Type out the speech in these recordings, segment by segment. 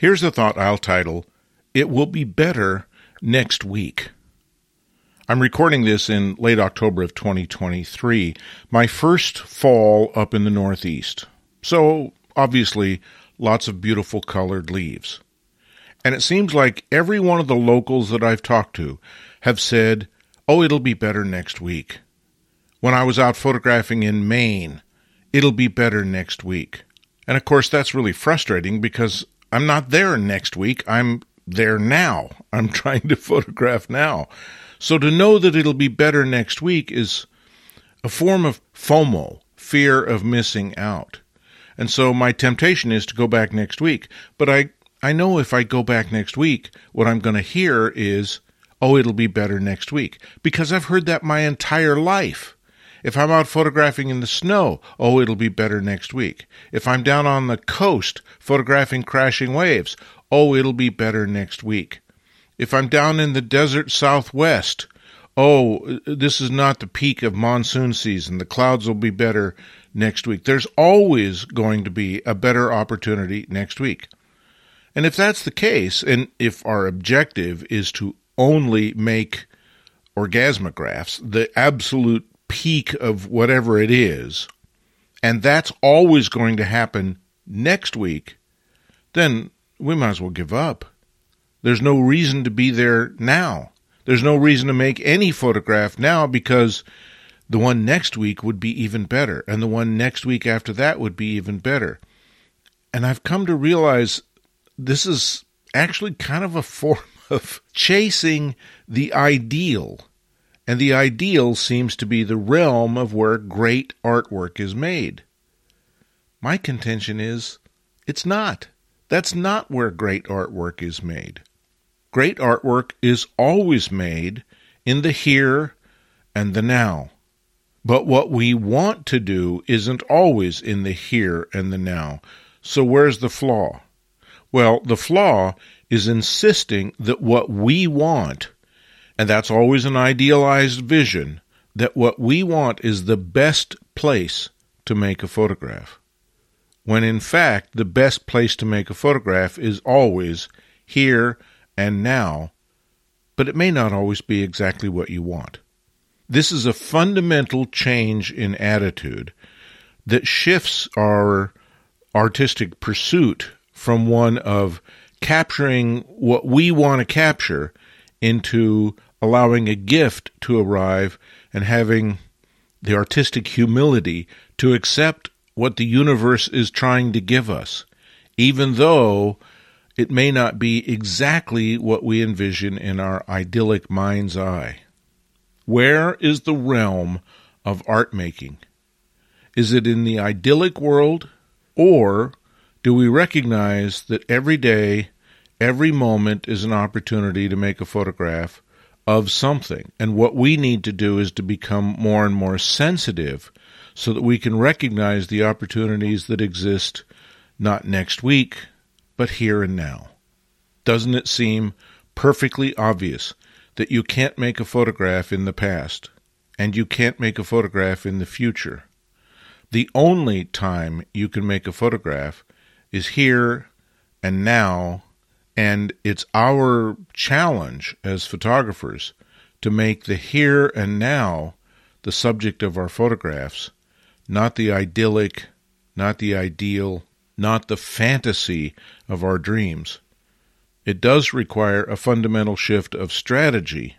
Here's a thought I'll title It Will Be Better Next Week. I'm recording this in late October of 2023, my first fall up in the Northeast. So, obviously, lots of beautiful colored leaves. And it seems like every one of the locals that I've talked to have said, oh, it'll be better next week. When I was out photographing in Maine, it'll be better next week. And of course, that's really frustrating because I'm not there next week. I'm there now. I'm trying to photograph now. So to know that it'll be better next week is a form of FOMO, fear of missing out. And so my temptation is to go back next week. But I, I know if I go back next week, what I'm going to hear is, oh, it'll be better next week. Because I've heard that my entire life. If I'm out photographing in the snow, oh, it'll be better next week. If I'm down on the coast photographing crashing waves, oh, it'll be better next week. If I'm down in the desert southwest, oh, this is not the peak of monsoon season. The clouds will be better next week. There's always going to be a better opportunity next week. And if that's the case, and if our objective is to only make orgasmographs, the absolute peak of whatever it is, and that's always going to happen next week, then we might as well give up. There's no reason to be there now. There's no reason to make any photograph now because the one next week would be even better, and the one next week after that would be even better. And I've come to realize this is actually kind of a form of chasing the ideal. And the ideal seems to be the realm of where great artwork is made. My contention is it's not. That's not where great artwork is made. Great artwork is always made in the here and the now. But what we want to do isn't always in the here and the now. So where's the flaw? Well, the flaw is insisting that what we want, and that's always an idealized vision, that what we want is the best place to make a photograph. When in fact, the best place to make a photograph is always here and now, but it may not always be exactly what you want. This is a fundamental change in attitude that shifts our artistic pursuit from one of capturing what we want to capture into allowing a gift to arrive and having the artistic humility to accept what the universe is trying to give us, even though it may not be exactly what we envision in our idyllic mind's eye. Where is the realm of art making? Is it in the idyllic world, or do we recognize that every day, every moment is an opportunity to make a photograph of something? And what we need to do is to become more and more sensitive so that we can recognize the opportunities that exist not next week, but here and now. Doesn't it seem perfectly obvious that you can't make a photograph in the past and you can't make a photograph in the future? The only time you can make a photograph is here and now, and it's our challenge as photographers to make the here and now the subject of our photographs, not the idyllic, not the ideal, not the fantasy of our dreams. It does require a fundamental shift of strategy,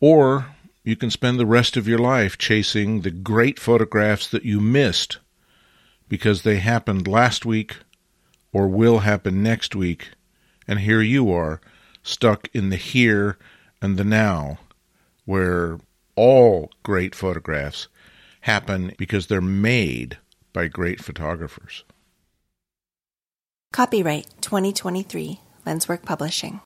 or you can spend the rest of your life chasing the great photographs that you missed because they happened last week or will happen next week, and here you are, stuck in the here and the now, where all great photographs happen because they're made by great photographers. Copyright 2023 LensWork Publishing.